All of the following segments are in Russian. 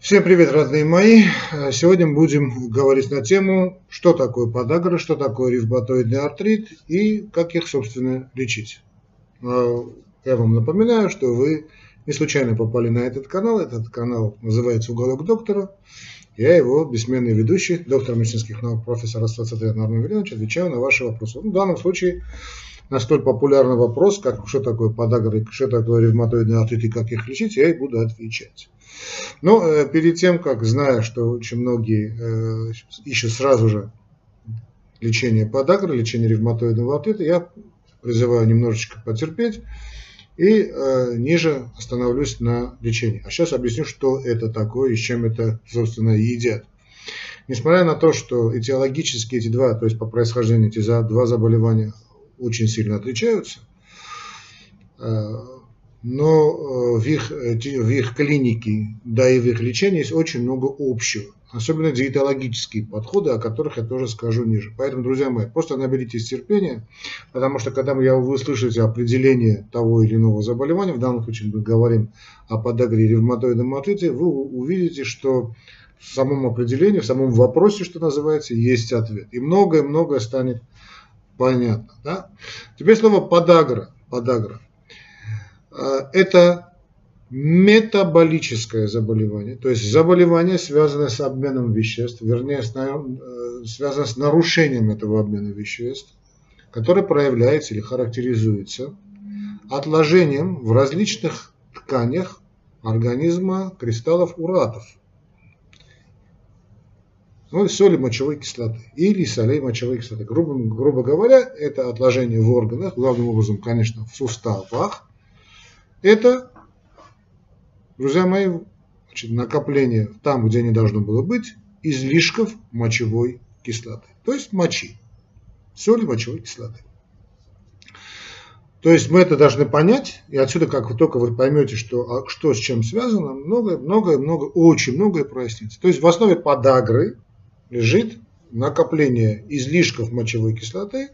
Всем привет, родные мои! Сегодня будем говорить на тему, что такое подагра, что такое ревматоидный артрит и как их, собственно, лечить. А, я вам напоминаю, что вы не случайно попали на этот канал. Этот канал называется «Уголок доктора». Я его бессменный ведущий, доктор медицинских наук, профессор Астацатрян Армен Веленович, отвечаю на ваши вопросы. Ну, в данном случае на столь популярный вопрос, как что такое подагра, что такое ревматоидный артрит и как их лечить, я и буду отвечать. Но э, перед тем, как, зная, что очень многие э, ищут сразу же лечение подагры, лечение ревматоидного артрита, я призываю немножечко потерпеть и э, ниже остановлюсь на лечении. А сейчас объясню, что это такое и с чем это, собственно, едят. Несмотря на то, что этиологически эти два, то есть по происхождению эти два заболевания очень сильно отличаются, но э, в их, э, в их клинике, да и в их лечении есть очень много общего. Особенно диетологические подходы, о которых я тоже скажу ниже. Поэтому, друзья мои, просто наберитесь терпения, потому что когда вы слышите определение того или иного заболевания, в данном случае мы говорим о подагре ревматоидном артрите, вы увидите, что в самом определении, в самом вопросе, что называется, есть ответ. И многое-многое станет понятно. Да? Теперь слово подагра. подагра. Э, это метаболическое заболевание, то есть заболевание, связанное с обменом веществ, вернее, э, связано с нарушением этого обмена веществ, которое проявляется или характеризуется отложением в различных тканях организма кристаллов уратов, ну, соли мочевой кислоты или солей мочевой кислоты. Грубо, грубо говоря, это отложение в органах, главным образом, конечно, в суставах, это, друзья мои, значит, накопление там, где не должно было быть, излишков мочевой кислоты. То есть мочи, соли мочевой кислоты. То есть мы это должны понять, и отсюда, как только вы поймете, что, а, что с чем связано, многое, многое, много, очень многое прояснится. То есть в основе подагры лежит накопление излишков мочевой кислоты,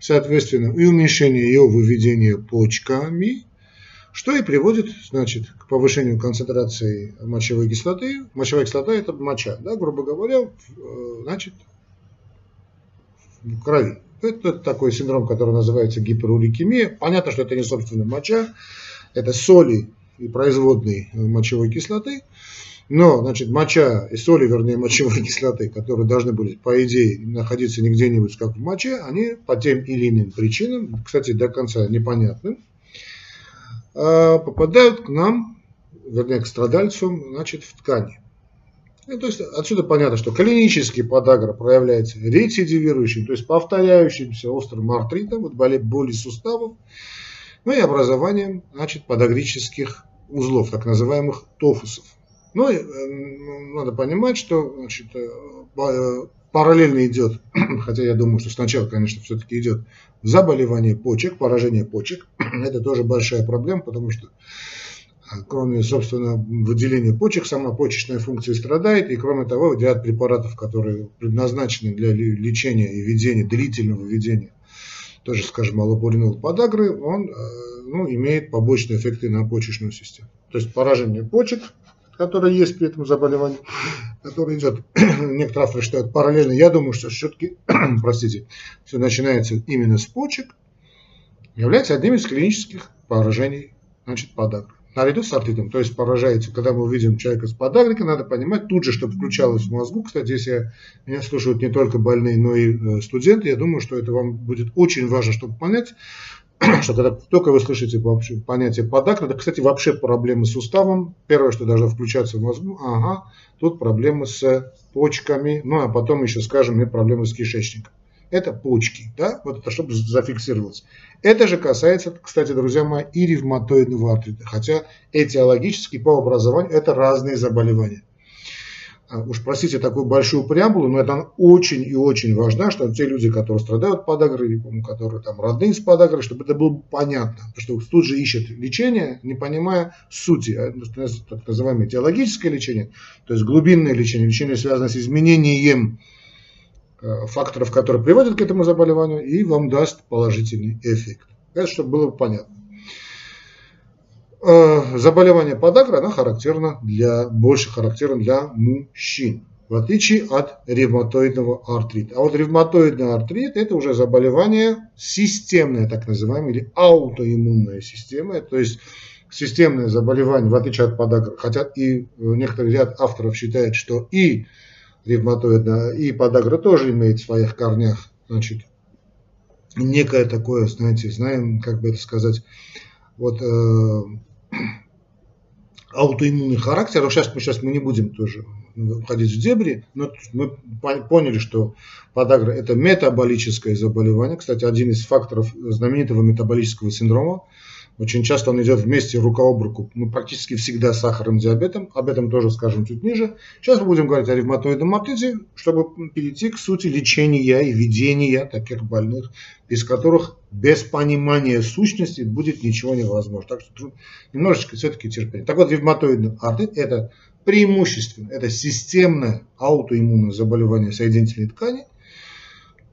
соответственно, и уменьшение ее выведения почками, что и приводит значит, к повышению концентрации мочевой кислоты. Мочевая кислота – это моча, да, грубо говоря, э, значит, в крови. Это такой синдром, который называется гиперурикемия. Понятно, что это не собственно моча, это соли и производные мочевой кислоты. Но, значит, моча и соли, вернее, мочевой кислоты, которые должны были, по идее, находиться не где-нибудь, как в моче, они по тем или иным причинам, кстати, до конца непонятным, а, попадают к нам, вернее, к страдальцу, значит, в ткани. И, то есть отсюда понятно, что клинический подагра проявляется рецидивирующим, то есть повторяющимся острым артритом, вот боли, боли суставов, ну и образованием значит, подагрических узлов, так называемых тофусов. Ну и э, надо понимать, что значит, э, э, параллельно идет, хотя я думаю, что сначала, конечно, все-таки идет заболевание почек, поражение почек. Это тоже большая проблема, потому что кроме, собственно, выделения почек, сама почечная функция страдает, и кроме того, ряд препаратов, которые предназначены для лечения и ведения, длительного ведения, тоже, скажем, аллопуринол подагры, он ну, имеет побочные эффекты на почечную систему. То есть поражение почек, которое есть при этом заболевании, который идет, некоторые авторы считают параллельно, я думаю, что все-таки, простите, все начинается именно с почек, является одним из клинических поражений, значит, подагры. Наряду с артритом, то есть поражается, когда мы увидим человека с подагрикой, надо понимать тут же, чтобы включалось в мозгу. Кстати, если меня слушают не только больные, но и э, студенты, я думаю, что это вам будет очень важно, чтобы понять, что когда только вы слышите вообще понятие подагра, это, кстати, вообще проблемы с суставом. Первое, что должно включаться в мозгу, ага, тут проблемы с почками, ну а потом еще, скажем, и проблемы с кишечником. Это почки, да, вот это чтобы зафиксировалось. Это же касается, кстати, друзья мои, и ревматоидного артрита, хотя этиологически по образованию это разные заболевания. А, уж простите такую большую преамбулу, но это очень и очень важно, чтобы те люди, которые страдают подагрой, которые там родные с подагрой, чтобы это было понятно. Потому что тут же ищет лечение, не понимая сути, а, так называемое теологическое лечение, то есть глубинное лечение, лечение связано с изменением э, факторов, которые приводят к этому заболеванию, и вам даст положительный эффект. Это чтобы было понятно. Э, заболевание подагра, оно характерно для, больше характерно для мужчин в отличие от ревматоидного артрита. А вот ревматоидный артрит – это уже заболевание системное, так называемое, или аутоиммунная система, то есть системное заболевание, в отличие от подагры. Хотя и э, некоторый ряд авторов считает, что и ревматоидная, и подагра тоже имеет в своих корнях, значит, некое такое, знаете, знаем, как бы это сказать, вот э, аутоиммунный характер. Сейчас мы, сейчас мы не будем тоже входить в дебри, но мы поняли, что подагра – это метаболическое заболевание. Кстати, один из факторов знаменитого метаболического синдрома. Очень часто он идет вместе рука об руку, ну, практически всегда с сахарным диабетом. Об этом тоже скажем чуть ниже. Сейчас мы будем говорить о ревматоидном артрите, чтобы перейти к сути лечения и ведения таких больных, без которых без понимания сущности будет ничего невозможно. Так что немножечко все-таки терпение. Так вот, ревматоидный артрит – это преимущественно это системное аутоиммунное заболевание соединительной ткани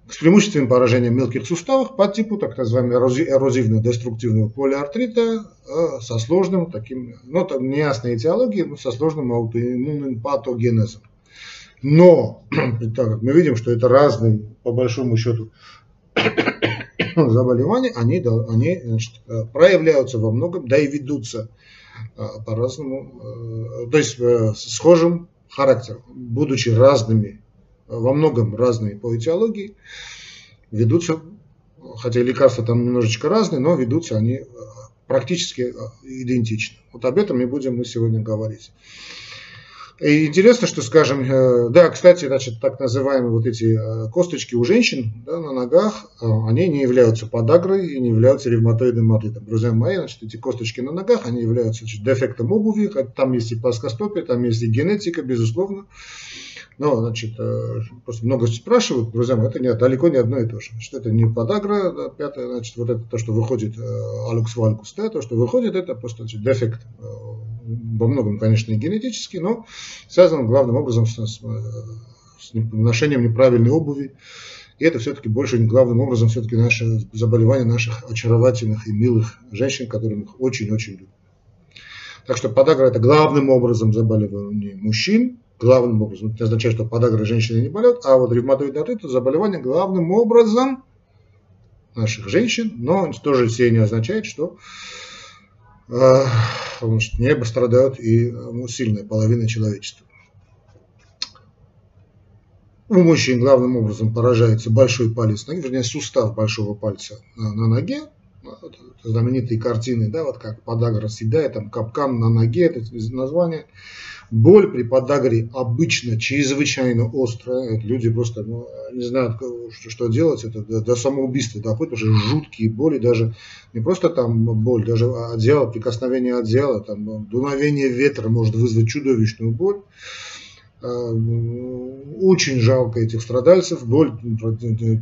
с преимущественным поражением мелких суставов по типу так называемого эрозивно-деструктивного полиартрита э, со сложным таким, ну там неясной этиологией, но со сложным аутоиммунным патогенезом. Но, так как мы видим, что это разные, по большому счету, заболевания, они, они значит, э, проявляются во многом, да и ведутся а, по-разному, э, то есть э, схожим характером, будучи разными, во многом разные по этиологии, ведутся, хотя лекарства там немножечко разные, но ведутся они э, практически идентичны. Вот об этом и будем мы сегодня говорить. И интересно, что, скажем, э, да, кстати, значит, так называемые вот эти э, косточки у женщин да, на ногах, э, они не являются подагрой и не являются ревматоидным артритом. Друзья мои, значит, эти косточки на ногах, они являются значит, дефектом обуви, там есть и плоскостопие, там есть и генетика, безусловно. Но, значит, просто много спрашивают, друзья мои, это не, далеко не одно и то же. Значит, это не подагра, да, пятое, значит, вот это то, что выходит алюкс валькус, да, то, что выходит, это просто значит, дефект во многом, конечно, и генетически, но связано главным образом с, с, с ношением неправильной обуви. И это все-таки больше главным образом все-таки наше заболевание наших очаровательных и милых женщин, которые мы очень-очень любим. Так что подагра это главным образом заболевание мужчин, главным образом. Это означает, что подагра женщины не болеют, а вот ревматоидный артрит это заболевание главным образом наших женщин, но тоже все не означает, что что небо страдают и ну, сильная половина человечества. У мужчин главным образом поражается большой палец ноги, вернее сустав большого пальца на, на ноге, вот, знаменитые картины, да, вот как подагра съедает, там капкан на ноге, это название. Боль при подагре обычно чрезвычайно острая. Люди просто ну, не знают, что, делать. Это до, самоубийства доходит, потому что жуткие боли, даже не просто там боль, даже одеяло, прикосновение одеяла, там дуновение ветра может вызвать чудовищную боль. А, очень жалко этих страдальцев. Боль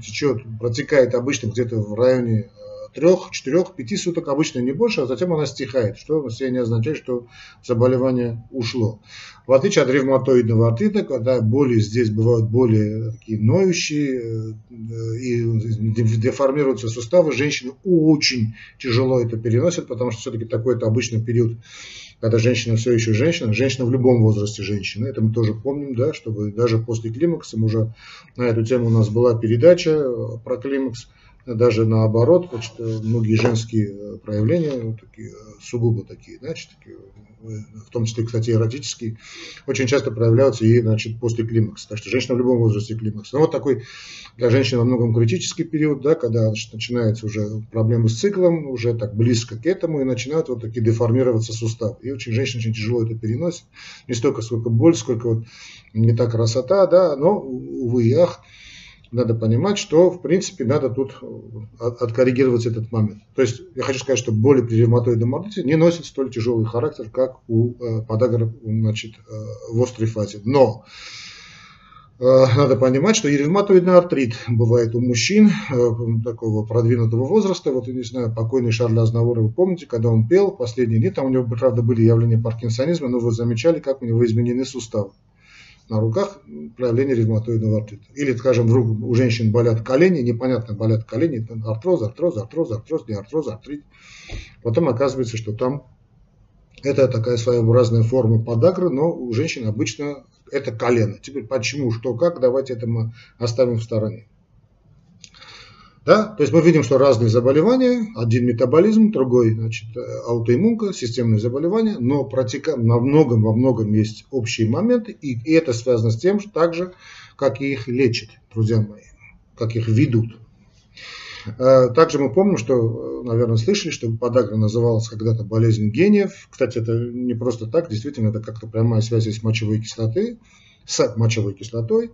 течет, протекает обычно где-то в районе трех, четырех, пяти суток, обычно не больше, а затем она стихает, что себе не означает, что заболевание ушло. В отличие от ревматоидного артрита, когда боли здесь бывают более такие ноющие э, и деформируются суставы, женщины очень тяжело это переносят, потому что все-таки такой-то обычный период когда женщина все еще женщина, женщина в любом возрасте женщина. Это мы тоже помним, да, чтобы даже после климакса, мы уже на эту тему у нас была передача про климакс, даже наоборот, значит, многие женские э, проявления, такие, э, сугубо такие, значит, такие, э, в том числе, кстати, эротические, очень часто проявляются и значит, после климакса. Так что женщина в любом возрасте климакс. Но вот такой для женщины во многом критический период, да, когда значит, начинаются уже проблемы с циклом, уже так близко к этому, и начинают вот такие деформироваться суставы. И очень женщина очень тяжело это переносит. Не столько сколько боль, сколько вот не та красота, да, но, увы и ах, надо понимать, что в принципе надо тут э, откоррегировать этот момент. То есть я хочу сказать, что боли при ревматоидном артрите не носят столь тяжелый характер, как у э, подагры значит, э, в острой фазе. Но э, надо понимать, что и ревматоидный артрит бывает у мужчин такого продвинутого возраста. Вот, я не знаю, покойный Шарль Азнавур, вы помните, когда он пел последние дни, там у него, правда, были явления паркинсонизма, но вы замечали, как у него изменены суставы на руках проявление ревматоидного артрита. Или, скажем, вдруг у женщин болят колени, непонятно болят колени, артроз, артроз, артроз, артроз, не артроз, артрит. Потом оказывается, что там Это такая своеобразная форма подагры, но у женщин обычно это колено. Теперь почему, что, как, давайте это мы оставим в стороне. Да? То есть мы видим, что разные заболевания, один метаболизм, другой значит, аутоиммунка, системные заболевания, но протека... на многом, во многом есть общие моменты, и это связано с тем, что так же, как и их лечат, друзья мои, как их ведут. Э, также мы помним, что, наверное, слышали, что подагра называлась когда-то болезнь гениев. Кстати, это не просто так, действительно, это как-то прямая связь с мочевой кислотой с мочевой кислотой.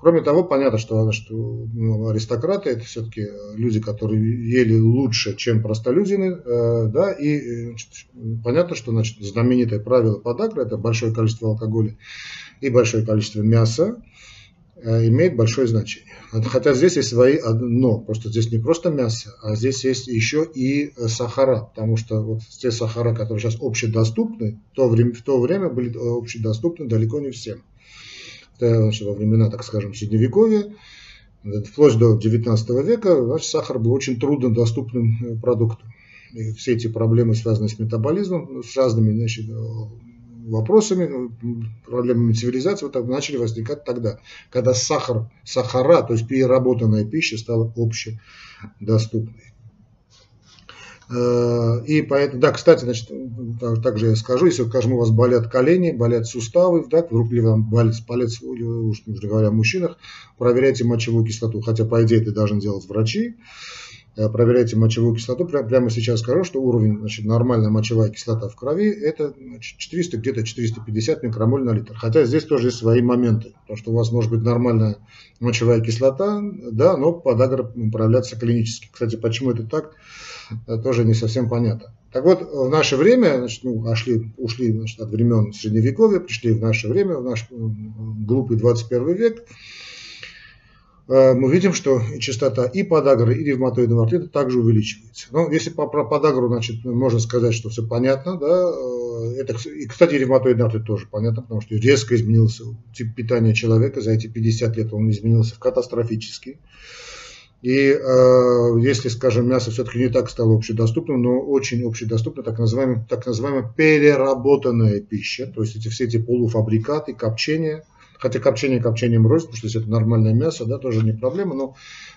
Кроме того, понятно, что, что ну, аристократы это все-таки люди, которые ели лучше, чем простолюдины, э, да, и значит, понятно, что значит, знаменитое правило подагры это большое количество алкоголя и большое количество мяса э, имеет большое значение. Хотя здесь есть свои но, просто здесь не просто мясо, а здесь есть еще и сахара, потому что вот те сахара, которые сейчас общедоступны, в то время, в то время были общедоступны далеко не всем во времена, так скажем, Средневековья, вплоть до 19 века, значит, сахар был очень труднодоступным э, продуктом. И все эти проблемы, связанные с метаболизмом, с разными значит, э, вопросами, проблемами цивилизации, вот начали возникать тогда, когда сахар, сахара, то есть переработанная пища стала общедоступной. Э, и поэтому, да, кстати, значит, также я скажу, если, скажем, у вас болят колени, болят суставы, да, вдруг ли вам болит палец, уж не говоря о мужчинах, проверяйте мочевую кислоту. Хотя, по идее, это должны делать врачи. Э, проверяйте мочевую кислоту. Прямо сейчас скажу, что уровень, значит, нормальная мочевая кислота в крови, это значит, 400, где-то 450 микромоль на литр. Хотя здесь тоже есть свои моменты. Потому что у вас может быть нормальная мочевая кислота, да, но подагра управляться клинически. Кстати, почему это так? Тоже не совсем понятно. Так вот, в наше время, значит, ну, ошли, ушли значит, от времен Средневековья, пришли в наше время, в наш глупый 21 век, э, мы видим, что частота и подагры, и ревматоидного артрита также увеличивается. Но если по, про подагру, значит, можно сказать, что все понятно, да, э, это, и, кстати, ревматоидный артрит тоже понятно, потому что резко изменился тип питания человека, за эти 50 лет он изменился катастрофически. И э, если, скажем, мясо все-таки не так стало общедоступным, но очень общедоступно так называемая, так называемая переработанная пища, то есть эти, все эти полуфабрикаты, копчения, хотя копчение копчением рознь, потому что если это нормальное мясо, да, тоже не проблема, но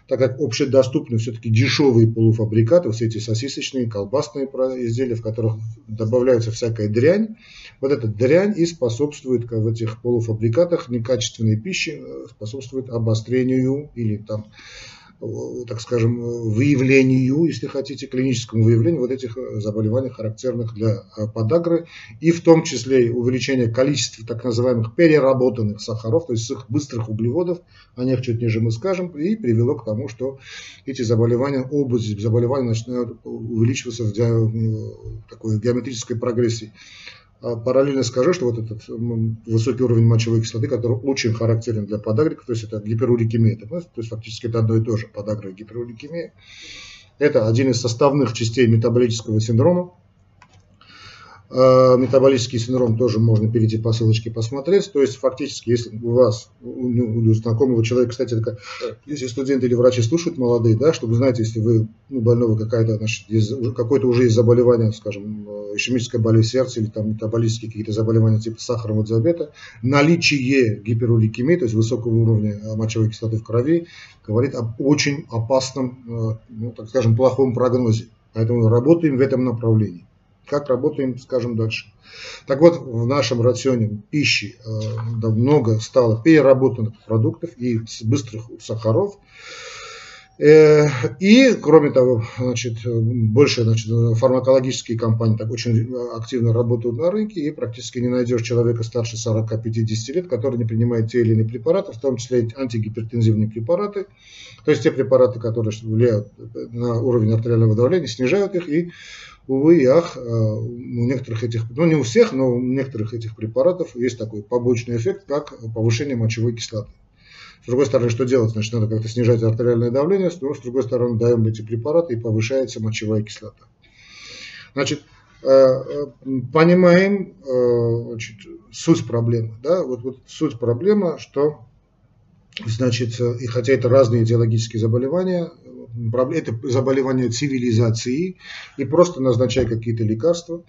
так как общедоступны все-таки дешевые полуфабрикаты, все эти сосисочные, колбасные изделия, в которых добавляется всякая дрянь, вот эта дрянь и способствует в этих полуфабрикатах некачественной пищи, э, способствует обострению или там так скажем, выявлению, если хотите, клиническому выявлению вот этих э, заболеваний, характерных для э, подагры, и в том числе увеличение количества так называемых переработанных сахаров, то есть их быстрых углеводов, о них чуть ниже мы скажем, и привело к тому, что эти заболевания, область заболеваний начинают увеличиваться в такой геометрической прогрессии. А параллельно скажу, что вот этот высокий уровень мочевой кислоты, который очень характерен для подагриков, то есть это гиперурикемия, то есть фактически это одно и то же, подагра и гиперурикемия. Это один из составных частей метаболического синдрома, метаболический синдром тоже можно перейти по ссылочке посмотреть. То есть фактически, если у вас, у, у знакомого человека, кстати, это, если студенты или врачи слушают молодые, да, чтобы знаете, если вы ну, больного какая-то, какое-то уже есть заболевание, скажем, ишемическая болезнь сердца или там метаболические какие-то заболевания типа сахарного диабета, наличие гиперурикемии, то есть высокого уровня мочевой кислоты в крови, говорит об очень опасном, э, ну, так скажем, плохом прогнозе. Поэтому работаем в этом направлении как работаем, скажем, дальше. Так вот, в нашем рационе пищи э, много стало переработанных продуктов и быстрых сахаров. Э, и, кроме того, значит, больше значит, фармакологические компании так очень активно работают на рынке, и практически не найдешь человека старше 40-50 лет, который не принимает те или иные препараты, в том числе антигипертензивные препараты, то есть те препараты, которые влияют на уровень артериального давления, снижают их и увы и ах, э, у некоторых этих, ну не у всех, но у некоторых этих препаратов есть такой побочный эффект, как повышение мочевой кислоты. С другой стороны, что делать? Значит, надо как-то снижать артериальное давление, но с другой стороны, даем эти препараты и повышается мочевая кислота. Значит, э, э, понимаем значит, суть проблемы. Да? Вот, вот суть проблемы, что значит, и хотя это разные идеологические заболевания, это заболевание цивилизации, и просто назначай какие-то лекарства.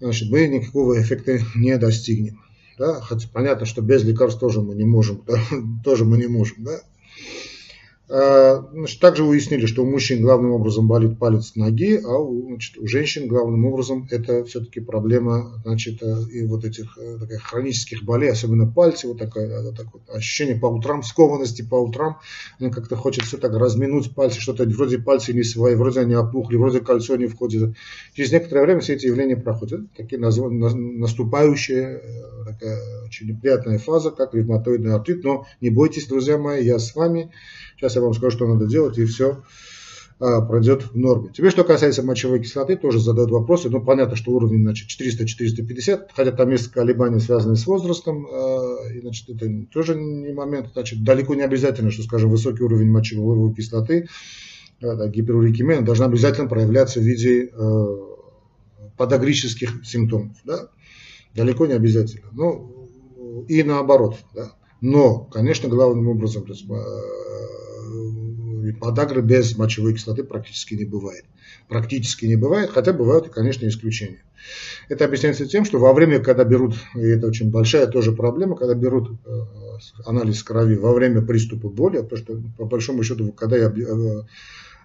значит, мы никакого эффекта не достигнем. Да? Хотя понятно, что без лекарств тоже мы не можем, да? тоже мы не можем. Да? А, значит, также уяснили, что у мужчин главным образом болит палец ноги, а у, значит, у женщин главным образом это все-таки проблема значит, э, и вот этих э, таких хронических болей, особенно пальцы, вот такое, э, такое ощущение по утрам, скованности по утрам, как-то хочет все так разминуть пальцы, что-то вроде пальцы не свои, вроде они опухли, вроде кольцо не входит. Через некоторое время все эти явления проходят. Такие наступающие, такая очень неприятная фаза, как ревматоидный артрит, но не бойтесь, друзья мои, я с вами. Сейчас я вам скажу, что надо делать, и все а, пройдет в норме. Теперь, что касается мочевой кислоты, тоже задают вопросы. Ну, понятно, что уровень значит, 400-450, хотя там есть колебания, связанные с возрастом. Э, и, значит, это тоже не момент. Значит, далеко не обязательно, что, скажем, высокий уровень мочевой кислоты, да, гиперурикемия, должна обязательно проявляться в виде подагрических симптомов. Да? Далеко не обязательно. Ну, и наоборот. Да? Но, конечно, главным образом, то есть, подагры без мочевой кислоты практически не бывает. Практически не бывает, хотя бывают, конечно, исключения. Это объясняется тем, что во время, когда берут, и это очень большая тоже проблема, когда берут э, анализ крови во время приступа боли, потому что по большому счету, когда я э,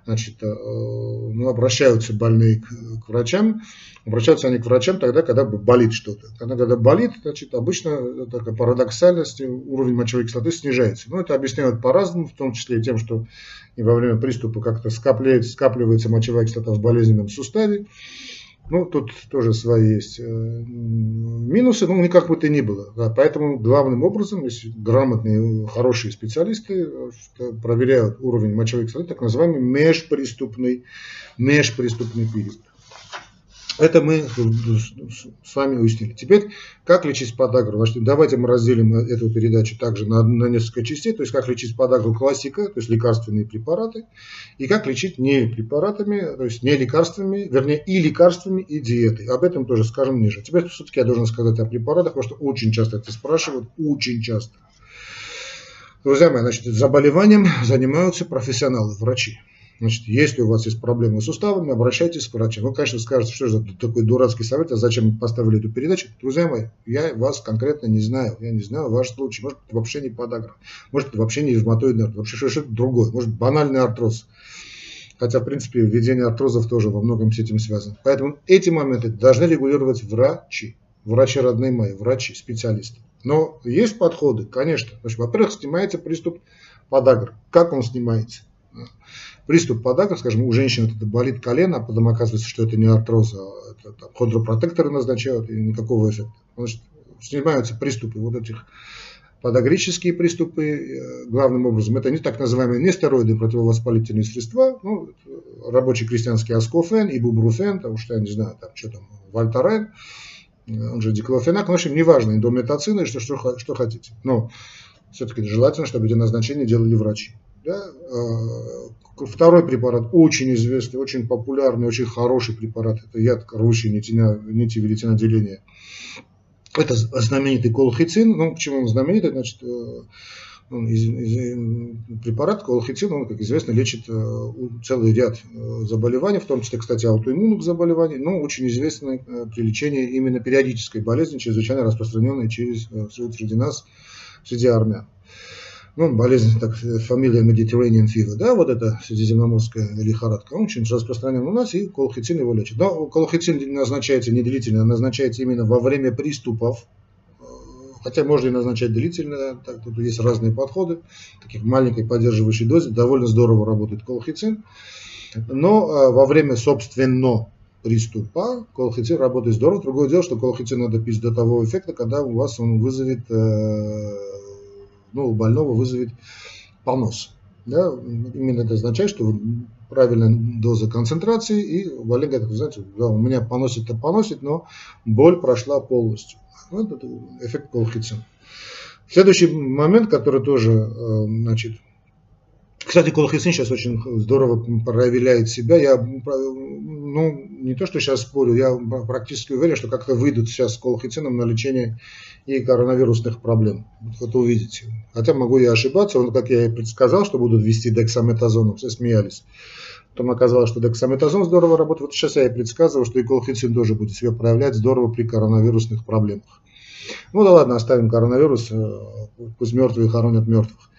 значит, э, ну, обращаются больные к, к врачам, обращаются они к врачам тогда, когда болит что-то. Когда, когда болит, значит, обычно такая парадоксальность, уровень мочевой кислоты снижается. Но это объясняют по-разному, в том числе и тем, что и во время приступа как-то скапливается, скапливается мочевая кислота в болезненном суставе. Ну, тут тоже свои есть э, минусы, но никак бы то ни было. Да, поэтому главным образом, если грамотные, хорошие специалисты э, проверяют уровень мочевой кислоты, так называемый межприступный, межприступный период. Это мы с вами уяснили. Теперь, как лечить подагру? Значит, давайте мы разделим эту передачу также на, на несколько частей. То есть, как лечить подагру классика, то есть лекарственные препараты, и как лечить не препаратами, то есть не лекарствами, вернее, и лекарствами, и диетой. Об этом тоже скажем ниже. Теперь все-таки я должен сказать о препаратах, потому что очень часто это спрашивают, очень часто. Друзья мои, значит, заболеванием занимаются профессионалы, врачи. Значит, если у вас есть проблемы с суставами, обращайтесь к врачу. Вы, конечно, скажете, что же такой дурацкий совет, а зачем поставили эту передачу. Друзья мои, я вас конкретно не знаю. Я не знаю ваш случай. Может, это вообще не подагра. Может, это вообще не ревматоидный артрит. Вообще что-то другое. Может, банальный артроз. Хотя, в принципе, введение артрозов тоже во многом с этим связано. Поэтому эти моменты должны регулировать врачи. Врачи родные мои, врачи, специалисты. Но есть подходы, конечно. Во-первых, снимается приступ подагры. Как он снимается? Приступ подагры, скажем, у женщин это болит колено, а потом оказывается, что это не артроз, а это, там, хондропротекторы назначают, и никакого эффекта. Значит, снимаются приступы вот этих подагрические приступы, э, главным образом, это не так называемые нестероиды, противовоспалительные средства, ну, рабочий крестьянский аскофен, ибубруфен, потому что я не знаю, там, что там, вольтарен, э, он же диклофенак, ну, в общем, неважно, индометацины, что, что, что хотите. Но все-таки желательно, чтобы эти назначения делали врачи. Да? Э, Второй препарат очень известный, очень популярный, очень хороший препарат. Это яд рвущий нити, веретеноделения. Это знаменитый колхицин. Ну, почему он знаменитый? Значит, э, он из, из, препарат колхицин, он, как известно, лечит э, целый ряд э, заболеваний, в том числе, кстати, аутоиммунных заболеваний, но очень известный при лечении именно периодической болезни, чрезвычайно распространенной через, среди нас, среди армян ну, болезнь, так, фамилия Mediterranean Fever, да, вот эта средиземноморская лихорадка, он очень распространен у нас, и колхицин его лечит. Но колхицин назначается не длительно, а назначается именно во время приступов, э, хотя можно и назначать длительно, так, тут есть разные подходы, таких маленькой поддерживающей дозе, довольно здорово работает колхицин, но э, во время, собственно, приступа колхицин работает здорово. Другое дело, что колхицин надо пить до того эффекта, когда у вас он вызовет э, ну, у больного вызовет понос. Да? Именно это означает, что правильная доза концентрации, и больной говорит, знаете, да, у меня поносит-то поносит, но боль прошла полностью. Вот это эффект колхицин. Следующий момент, который тоже, э, значит, кстати, колхицин сейчас очень здорово проявляет себя. Я, ну, не то, что сейчас спорю, я практически уверен, что как-то выйдут сейчас с колхицином на лечение и коронавирусных проблем. Вот увидите. Хотя могу я ошибаться, он, как я и предсказал, что будут ввести дексаметазон, все смеялись. Потом оказалось, что дексаметазон здорово работает. Вот сейчас я и предсказывал, что и колхицин тоже будет себя проявлять здорово при коронавирусных проблемах. Ну да ладно, оставим коронавирус, э, пусть мертвые хоронят мертвых.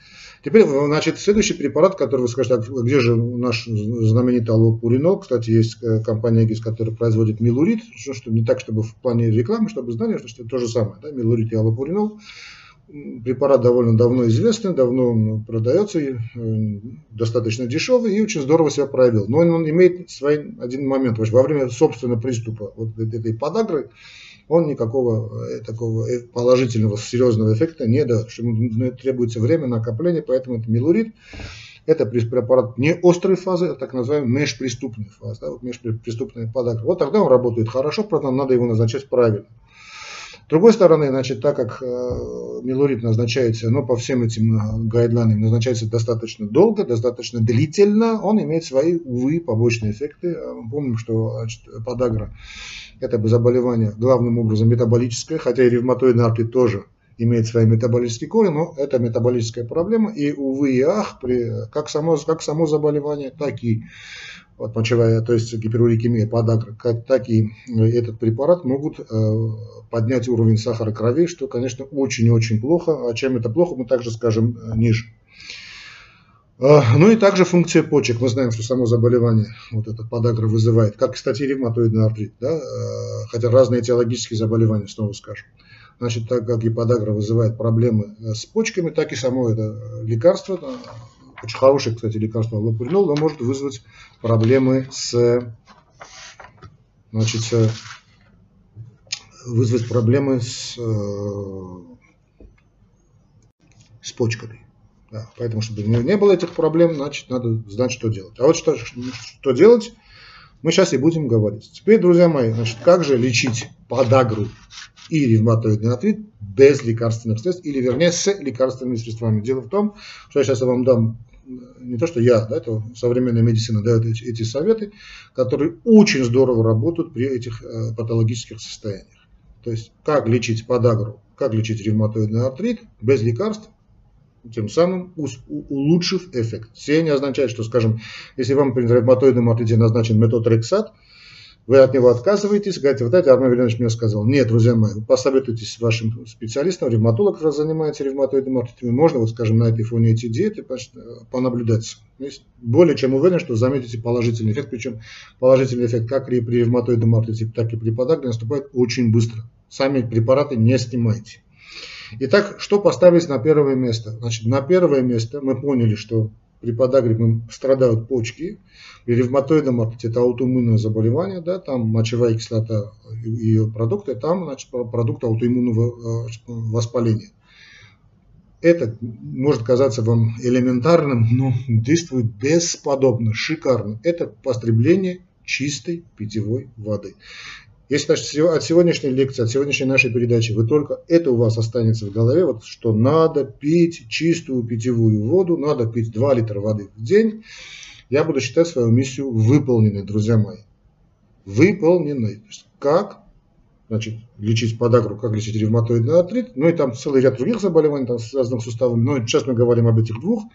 Теперь, значит, следующий препарат, который вы скажете, а где же наш знаменитый аллопуринол? Кстати, есть э, компания ГИС, которая производит милурит, что, что не так, чтобы в плане рекламы, чтобы знали, что это то же самое, да, милурит и аллопуринол. Препарат довольно давно известный, давно продается, э, достаточно дешевый и очень здорово себя проявил. Но он, имеет свой один момент. Во время собственного приступа вот этой подагры он никакого э, такого э, положительного, серьезного эффекта не дает. Ему требуется время накопления, поэтому это милурит. Это препарат не острой фазы, а так называемый межприступной фазы, да, вот межприступная подагра. Вот тогда он работает хорошо, правда, надо его назначать правильно. С другой стороны, значит, так как э, милурит назначается, ну, по всем этим э, гайдлайнам назначается достаточно долго, достаточно длительно, он имеет свои, увы, побочные эффекты. Помним, что значит, подагра это заболевание главным образом метаболическое, хотя и ревматоидный артрит тоже имеет свои метаболические корни, но это метаболическая проблема. И, увы и ах, при, как, само, как само заболевание, так и вот, мочевая, то есть гиперурикемия, подагра, как, так и этот препарат могут э, поднять уровень сахара крови, что, конечно, очень и очень плохо. А чем это плохо, мы также скажем э, ниже. А, ну и также функция почек. Мы знаем, что само заболевание, вот это подагра вызывает, как, кстати, ревматоидный артрит, да? Хотя разные этиологические заболевания, снова скажем. Значит, так как подагра вызывает проблемы э, с почками, так и само это лекарство, очень хорошее, кстати, лекарство лопуринол, но может вызвать проблемы с, значит, вызвать проблемы с, э, с почками. Да, поэтому, чтобы не было этих проблем, значит, надо знать, что делать. А вот что, что делать, мы сейчас и будем говорить. Теперь, друзья мои, значит, как же лечить подагру и ревматоидный артрит без лекарственных средств, или вернее с лекарственными средствами. Дело в том, что я сейчас вам дам не то, что я, да, это современная медицина дает эти, эти советы, которые очень здорово работают при этих э, патологических состояниях. То есть, как лечить подагру, как лечить ревматоидный артрит без лекарств, тем самым улучшив эффект. Все не означает, что, скажем, если вам при ревматоидном артрите назначен метотрексат, вы от него отказываетесь, говорите, вот это Армен Вильянович мне сказал. Нет, друзья мои, посоветуйтесь с вашим специалистом, ревматолог, который занимается ревматоидным артритами. Можно, вот скажем, на этой фоне эти диеты понаблюдать. Есть более чем уверен, что заметите положительный эффект, причем положительный эффект как при ревматоидном артрите, так и при подагре наступает очень быстро. Сами препараты не снимайте. Итак, что поставить на первое место? Значит, на первое место мы поняли, что при подагре страдают почки, при ревматоидном артрите это аутоиммунное заболевание, да, там мочевая кислота и ее продукты, там значит, продукт аутоиммунного э, воспаления. Это может казаться вам элементарным, но действует бесподобно, шикарно. Это потребление чистой питьевой воды. Если от сегодняшней лекции, от сегодняшней нашей передачи вы только это у вас останется в голове, вот, что надо пить чистую питьевую воду, надо пить 2 литра воды в день, я буду считать свою миссию выполненной, друзья мои. Выполненной. То есть как значит, лечить подагру, как лечить ревматоидный артрит, ну и там целый ряд других заболеваний, там, связанных с суставами, но сейчас мы говорим об этих двух –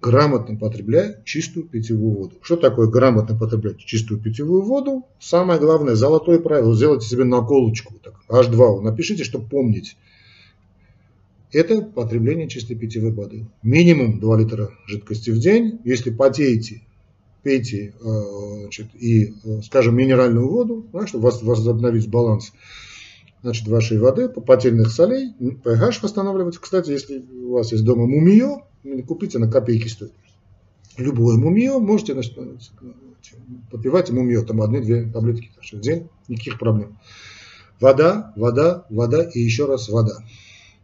грамотно потребляя чистую питьевую воду. Что такое грамотно потреблять чистую питьевую воду? Самое главное, золотое правило, сделайте себе наколочку, так, H2, напишите, чтобы помнить. Это потребление чистой питьевой воды. Минимум 2 литра жидкости в день. Если потеете, пейте э, значит, и, э, скажем, минеральную воду, да, чтобы возобновить баланс значит, вашей воды, потельных солей, pH восстанавливается. Кстати, если у вас есть дома мумиё, купите на копейки стоит. Любое мумиё можете значит, попивать мумиё, там одни-две таблетки в день, никаких проблем. Вода, вода, вода и еще раз вода.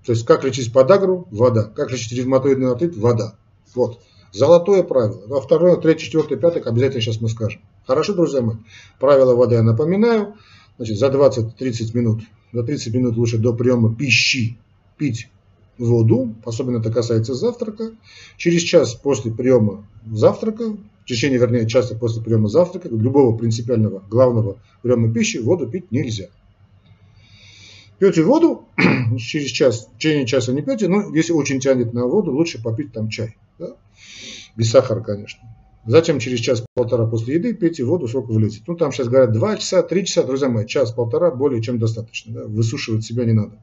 То есть, как лечить подагру? Вода. Как лечить ревматоидный артрит? Вода. Вот. Золотое правило. А второе, третье, четвертое, пятое, обязательно сейчас мы скажем. Хорошо, друзья мои? Правило воды я напоминаю. Значит, за 20-30 минут, за 30 минут лучше до приема пищи пить воду, особенно это касается завтрака. Через час после приема завтрака, в течение, вернее, часа после приема завтрака, любого принципиального главного приема пищи, воду пить нельзя. Пьете воду, через час, в течение часа не пьете, но если очень тянет на воду, лучше попить там чай. Да? Без сахара, конечно. Затем через час-полтора после еды пейте воду, сколько влезет. Ну, там сейчас говорят 2 часа, 3 часа, друзья мои, час-полтора более чем достаточно. Да? Высушивать себя не надо.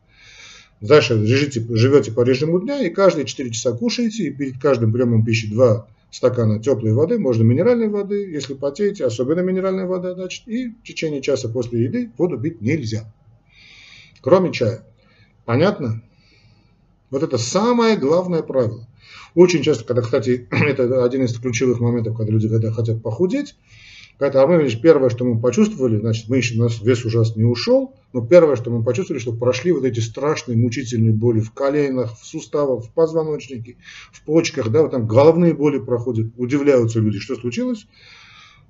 Дальше живете, живете по режиму дня и каждые 4 часа кушаете, и перед каждым приемом пищи 2 стакана теплой воды, можно минеральной воды, если потеете, особенно минеральная вода, значит, и в течение часа после еды воду пить нельзя. Кроме чая. Понятно? Вот это самое главное правило. Очень часто, когда, кстати, это один из ключевых моментов, когда люди когда хотят похудеть, когда Армен Ильич, первое, что мы почувствовали, значит, мы еще, у нас вес ужасно не ушел, но первое, что мы почувствовали, что прошли вот эти страшные мучительные боли в коленах, в суставах, в позвоночнике, в почках, да, вот там головные боли проходят, удивляются люди, что случилось.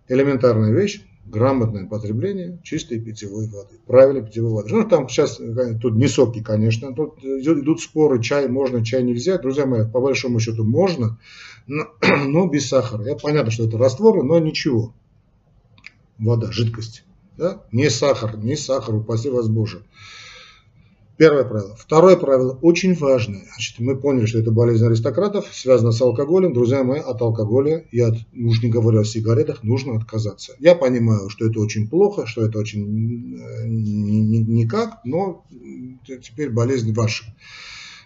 Элементарная вещь, грамотное потребление чистой питьевой воды, правильной питьевой воды. Ну, там сейчас, тут не соки, конечно, тут идут споры, чай можно, чай нельзя. Друзья мои, по большому счету можно, но, но без сахара. Я понятно, что это растворы, но ничего. Вода, жидкость. Да? Не сахар, не сахар, упаси вас Боже. Первое правило. Второе правило очень важное. Значит, мы поняли, что это болезнь аристократов, связана с алкоголем. Друзья мои, от алкоголя и от, уж не говоря о сигаретах, нужно отказаться. Я понимаю, что это очень плохо, что это очень э, никак, но теперь болезнь ваша.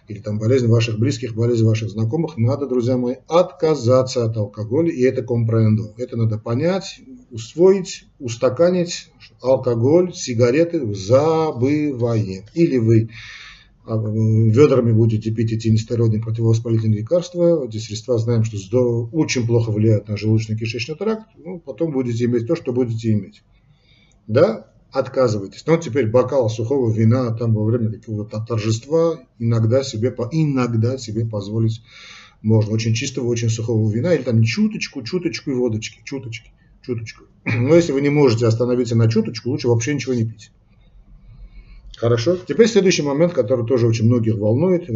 Или там болезнь ваших близких, болезнь ваших знакомых. Надо, друзья мои, отказаться от алкоголя, и это компрендо. Это надо понять, усвоить, устаканить, алкоголь, сигареты забываем. Или вы а, ведрами будете пить эти нестероидные противовоспалительные лекарства, эти средства знаем, что очень плохо влияют на желудочно-кишечный тракт, ну, потом будете иметь то, что будете иметь. Да, отказывайтесь. Но теперь бокал сухого вина там во время какого-то торжества иногда себе, иногда себе позволить можно. Очень чистого, очень сухого вина или там чуточку, чуточку и водочки, чуточки чуточку. Но если вы не можете остановиться на чуточку, лучше вообще ничего не пить. Хорошо. Теперь следующий момент, который тоже очень многих волнует.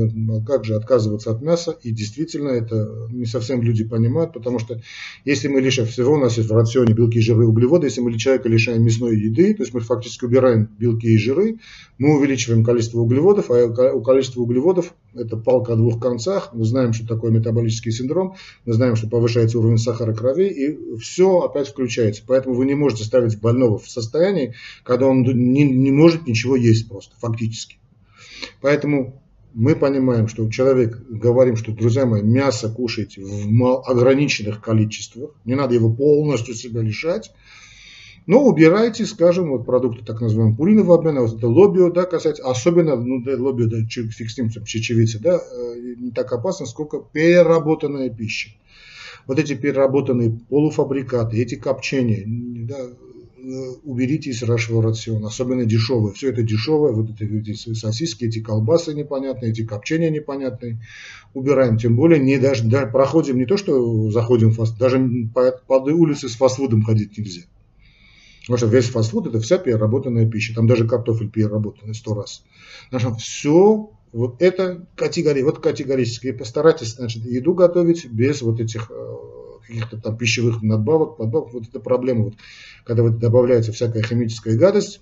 Как же отказываться от мяса? И действительно, это не совсем люди понимают, потому что если мы лишь всего, у нас есть в рационе белки, жиры, углеводы, если мы человека лишаем мясной еды, то есть мы фактически убираем белки и жиры, мы увеличиваем количество углеводов, а у количества углеводов это палка о двух концах. Мы знаем, что такое метаболический синдром, мы знаем, что повышается уровень сахара крови, и все опять включается. Поэтому вы не можете ставить больного в состоянии, когда он не, не может ничего есть просто, фактически. Поэтому мы понимаем, что человек, говорим, что, друзья мои, мясо кушайте в ограниченных количествах, не надо его полностью себя лишать, но убирайте, скажем, вот продукты так называемого пуринового обмена, вот это лобио, да, касается, особенно, ну, да, лобио, да, фиг с ним, чечевица, да, э, не так опасно, сколько переработанная пища. Вот эти переработанные полуфабрикаты, эти копчения, да, э, уберите из вашего рациона, особенно дешевые. Все это дешевое, вот эти, эти сосиски, эти колбасы непонятные, эти копчения непонятные, убираем. Тем более не даже, да, проходим не то, что заходим даже по, по улице с фастфудом ходить нельзя. Потому что весь фастфуд это вся переработанная пища. Там даже картофель переработанный сто раз. Значит, все вот это категория, вот категорически. Постарайтесь, значит, еду готовить без вот этих э, каких-то там пищевых надбавок, подбавок. Вот это проблема, вот, когда вот добавляется всякая химическая гадость,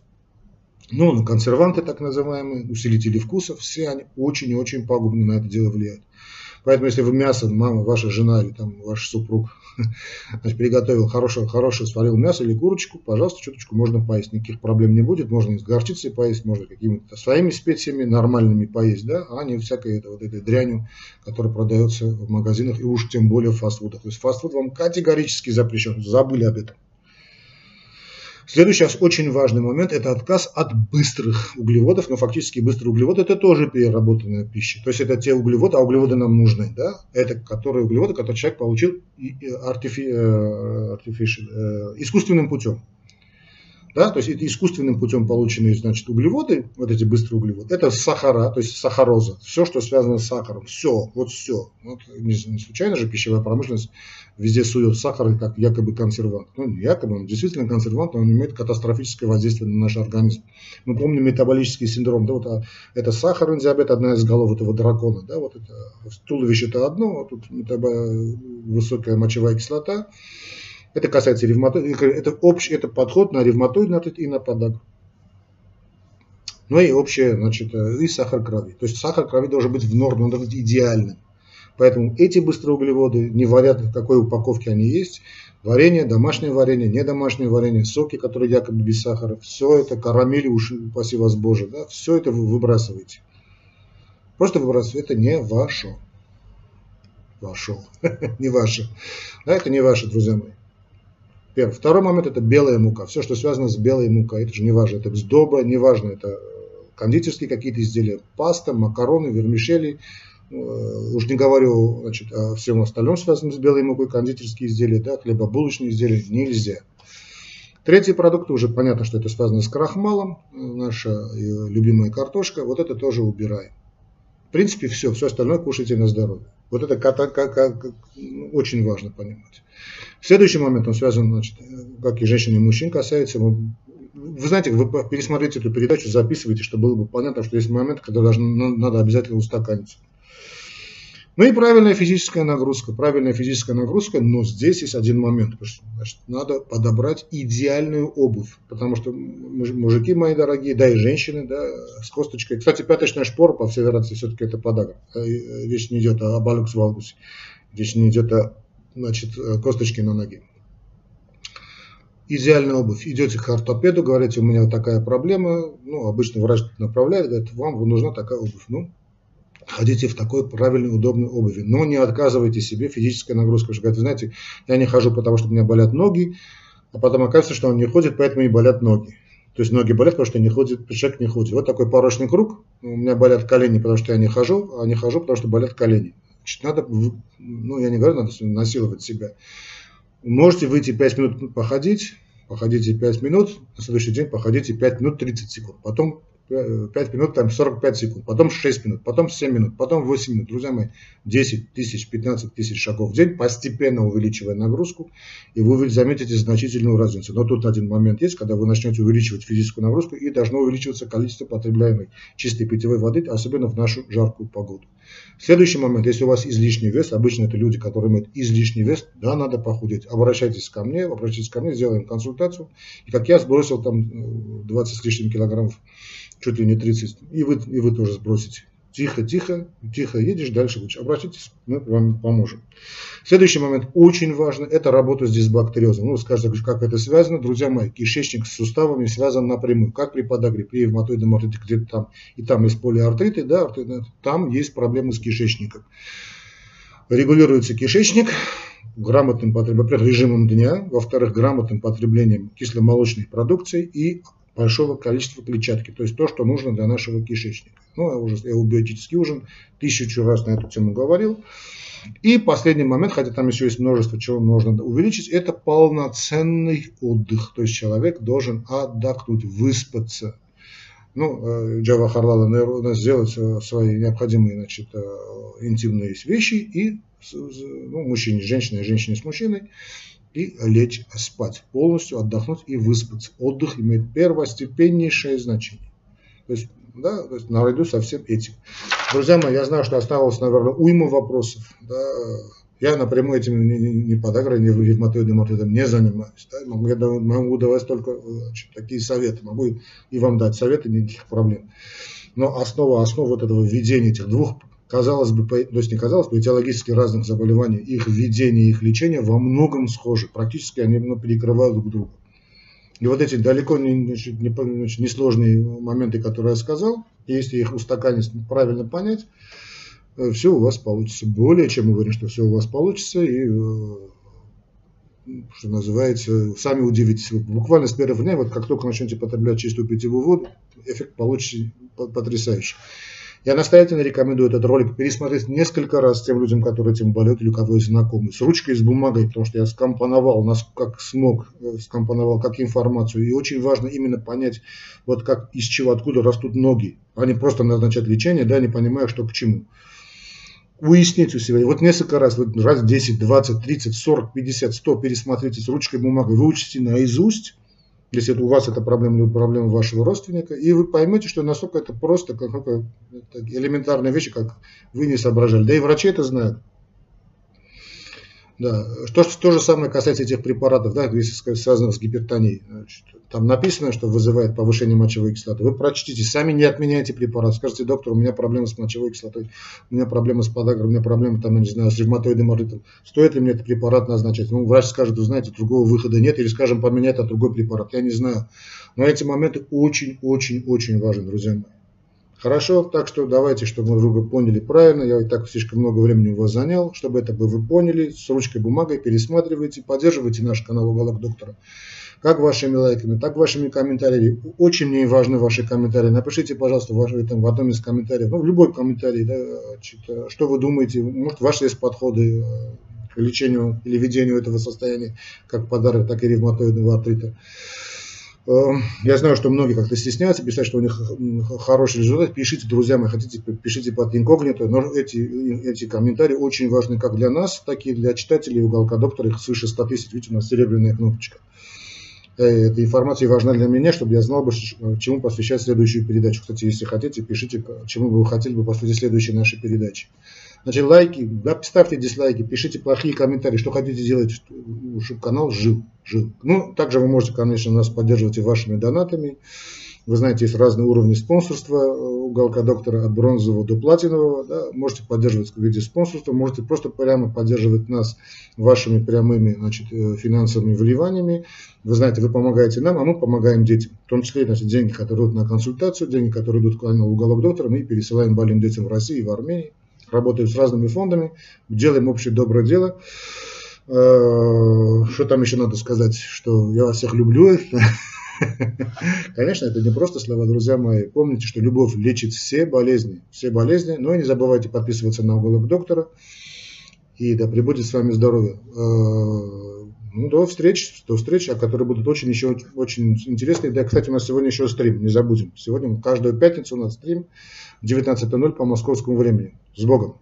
ну, консерванты так называемые, усилители вкуса, все они очень и очень пагубно на это дело влияют. Поэтому, если вы мясо, мама, ваша жена или там ваш супруг значит, приготовил хорошее, хорошее, сварил мясо или курочку, пожалуйста, чуточку можно поесть, никаких проблем не будет. Можно с горчицей поесть, можно какими-то своими специями нормальными поесть, да, а не всякой это, вот этой дрянью, которая продается в магазинах и уж тем более в фастфудах. То есть фастфуд вам категорически запрещен, забыли об этом. Следующий очень важный момент – это отказ от быстрых углеводов, но фактически быстрые углеводы – это тоже переработанная пища. То есть это те углеводы, а углеводы нам нужны, да? Это которые углеводы, которые человек получил артифи, э, артифи, э, искусственным путем. Да, то есть это искусственным путем полученные значит, углеводы, вот эти быстрые углеводы, это сахара, то есть сахароза, все, что связано с сахаром, все, вот все. Вот не, не случайно же пищевая промышленность везде сует сахар как якобы консервант. Ну, якобы он действительно консервант, но он имеет катастрофическое воздействие на наш организм. Мы помним метаболический синдром, да, вот а, это сахарный диабет, одна из голов этого дракона, да, вот это туловище это одно, а тут высокая мочевая кислота, это касается ревматоида, это общий это подход на ревматоидный артрит и на подагру. Ну и общее, значит, и сахар крови. То есть сахар крови должен быть в норме, он должен быть идеальным. Поэтому эти быстрые углеводы, не варят, в какой упаковке они есть, варенье, домашнее варенье, не домашнее варенье, соки, которые якобы без сахара, все это, карамели, уж, упаси вас Боже, да, все это вы выбрасываете. Просто выбрасывайте, это не ваше. Ваше, не ваше. Да, это не ваше, друзья мои. Первый. Второй момент это белая мука. Все, что связано с белой мукой, это же не важно. Это сдоба, не важно, это кондитерские какие-то изделия, паста, макароны, вермишели, Э, уж не говорю значит, о всем остальном, связанном с белой мукой, кондитерские изделия, да, хлебобулочные изделия, нельзя. Третий продукт, уже понятно, что это связано с крахмалом, наша э, любимая картошка, вот это тоже убираем. В принципе, все, все остальное кушайте на здоровье. Вот это как, как, как, очень важно понимать. Следующий момент, он связан, значит, как и женщин и мужчин касается. Вы, вы знаете, вы пересмотрите эту передачу, записывайте, чтобы было бы понятно, что есть момент, когда даже надо обязательно устаканиться. Ну и правильная физическая нагрузка. Правильная физическая нагрузка, но здесь есть один момент. Значит, надо подобрать идеальную обувь. Потому что мужики мои дорогие, да и женщины, да, с косточкой. Кстати, пяточная шпора, по всей вероятности, все-таки это подагра. Э, речь не идет о балюкс валгусе. Речь не идет о значит, э, косточке на ноге. Идеальная обувь. Идете к ортопеду, говорите, у меня такая проблема. Ну, обычно врач направляет, говорит, вам нужна такая обувь. Ну, ходите в такой правильной, удобной обуви. Но не отказывайте себе физической нагрузкой. Что, говорят, знаете, я не хожу, потому что у меня болят ноги, а потом оказывается, что он не ходит, поэтому и болят ноги. То есть ноги болят, потому что не ходит, человек не ходит. Вот такой порочный круг. У меня болят колени, потому что я не хожу, а не хожу, потому что болят колени. Значит, надо, ну я не говорю, надо насиловать себя. Можете выйти 5 минут походить, походите 5 минут, на следующий день походите 5 минут 30 секунд. Потом 5 минут, там 45 секунд, потом 6 минут, потом 7 минут, потом 8 минут. Друзья мои, 10 тысяч, 15 тысяч шагов в день, постепенно увеличивая нагрузку, и вы заметите значительную разницу. Но тут один момент есть, когда вы начнете увеличивать физическую нагрузку, и должно увеличиваться количество потребляемой чистой питьевой воды, особенно в нашу жаркую погоду. Следующий момент, если у вас излишний вес, обычно это люди, которые имеют излишний вес, да, надо похудеть. Обращайтесь ко мне, обращайтесь ко мне, сделаем консультацию. И как я сбросил там 20 с лишним килограммов чуть ли не 30, и вы, и вы тоже сбросите. Тихо, тихо, тихо едешь, дальше лучше. Обратитесь, мы вам поможем. Следующий момент, очень важно, это работа с дисбактериозом. Ну, скажете, как это связано? Друзья мои, кишечник с суставами связан напрямую. Как при подагре, при ревматоидном артрите, где-то там, и там есть полиартриты, да, артриты, там есть проблемы с кишечником. Регулируется кишечник, грамотным потреблением, режимом дня, во-вторых, грамотным потреблением кисломолочной продукции и большого количества клетчатки, то есть то, что нужно для нашего кишечника. Ну, я уже эубиотический ужин, тысячу раз на эту тему говорил. И последний момент, хотя там еще есть множество чего можно увеличить, это полноценный отдых. То есть человек должен отдохнуть, выспаться. Ну, Джава Харлала сделать свои необходимые значит, э, интимные вещи и ну, мужчине с женщиной, женщине с мужчиной и лечь спать, полностью отдохнуть и выспаться. Отдых имеет первостепеннейшее значение. То есть, да, то есть наряду со всем этим. Друзья мои, я знаю, что осталось, наверное, уйма вопросов. Да. Я напрямую этим не, не, не подагрой, не ревматоидным артритом не занимаюсь. Да. Могу, я могу давать только значит, такие советы. Могу и вам дать советы, никаких проблем. Но основа, основа вот этого введения этих двух казалось бы, то есть не казалось бы, этиологически разных заболеваний, их введение, их лечение во многом схожи. Практически они ну, перекрывают друг друга. И вот эти далеко не, значит, не, значит, несложные моменты, которые я сказал, если их устаканить, правильно понять, э, все у вас получится. Более чем уверен, что все у вас получится. И, э, что называется, сами удивитесь. Буквально с первого дня, вот как только начнете потреблять чистую питьевую воду, эффект получится потрясающий. Я настоятельно рекомендую этот ролик пересмотреть несколько раз тем людям, которые этим болеют или у кого есть знакомые. С ручкой, с бумагой, потому что я скомпоновал, нас как смог, э, скомпоновал как информацию. И очень важно именно понять, вот как, из чего, откуда растут ноги, а не просто назначать лечение, да, не понимая, что к чему. Уяснить у себя. Вот несколько раз, вот раз 10, 20, 30, 40, 50, 100 пересмотрите с ручкой, бумагой, выучите наизусть если у вас это проблема или проблема вашего родственника, и вы поймете, что настолько это просто, как это элементарные вещи, как вы не соображали. Да и врачи это знают. Да, то, что, то же самое касается этих препаратов, да, связанных с гипертонией. Значит, там написано, что вызывает повышение мочевой кислоты. Вы прочтите, сами не отменяйте препарат. Скажите, доктор, у меня проблемы с мочевой кислотой, у меня проблемы с подагрой, у меня проблемы, там, я не знаю, с ревматоидным артритом. Стоит ли мне этот препарат назначать? Ну, врач скажет, вы знаете, другого выхода нет, или, скажем, поменять на другой препарат. Я не знаю. Но эти моменты очень-очень-очень важны, друзья мои. Хорошо, так что давайте, чтобы мы друга поняли правильно. Я и так слишком много времени у вас занял. Чтобы это бы вы поняли, с ручкой бумагой пересматривайте, поддерживайте наш канал «Уголок доктора» как вашими лайками, так вашими комментариями. Очень мне важны ваши комментарии. Напишите, пожалуйста, в, этом, в одном из комментариев, ну, в любой комментарий, да, что вы думаете, может, ваши есть подходы к лечению или ведению этого состояния, как подарок, так и ревматоидного артрита. Эм, я знаю, что многие как-то стесняются писать, что у них хороший результат. Пишите, друзья мои, хотите, пишите под инкогнито. Но эти, эти комментарии очень важны как для нас, так и для читателей уголка доктора. Их свыше 100 тысяч. Видите, у нас серебряная кнопочка. Э, эта информация важна для меня, чтобы я знал бы, чему посвящать следующую передачу. Кстати, если хотите, пишите, чему бы вы хотели бы посвятить следующей нашей передаче. Значит, лайки, да, ставьте дизлайки, пишите плохие комментарии, что хотите делать, чтобы канал жил, жил. Ну, также вы можете, конечно, нас поддерживать и вашими донатами. Вы знаете, есть разные уровни спонсорства э, уголка доктора от бронзового до платинового. Да. Можете поддерживать в виде спонсорства, можете просто прямо поддерживать нас вашими прямыми значит, э, финансовыми вливаниями. Вы знаете, вы помогаете нам, а мы помогаем детям. В том числе значит, деньги, которые идут на консультацию, деньги, которые идут канал уголок доктора, мы пересылаем больным детям в России и в Армении. Работаем с разными фондами, делаем общее доброе дело. Э, что там еще надо сказать? Что я вас всех люблю. Конечно, это не просто слова, друзья мои. Помните, что любовь лечит все болезни, все болезни. Но и не забывайте подписываться на уголок доктора. И да пребудет с вами здоровье. Э, ну, до встреч, до встречи, которые будут очень еще очень интересные. Да, кстати, у нас сегодня еще стрим, не забудем. Сегодня каждую пятницу у нас стрим 19.00 по московскому времени. С Богом!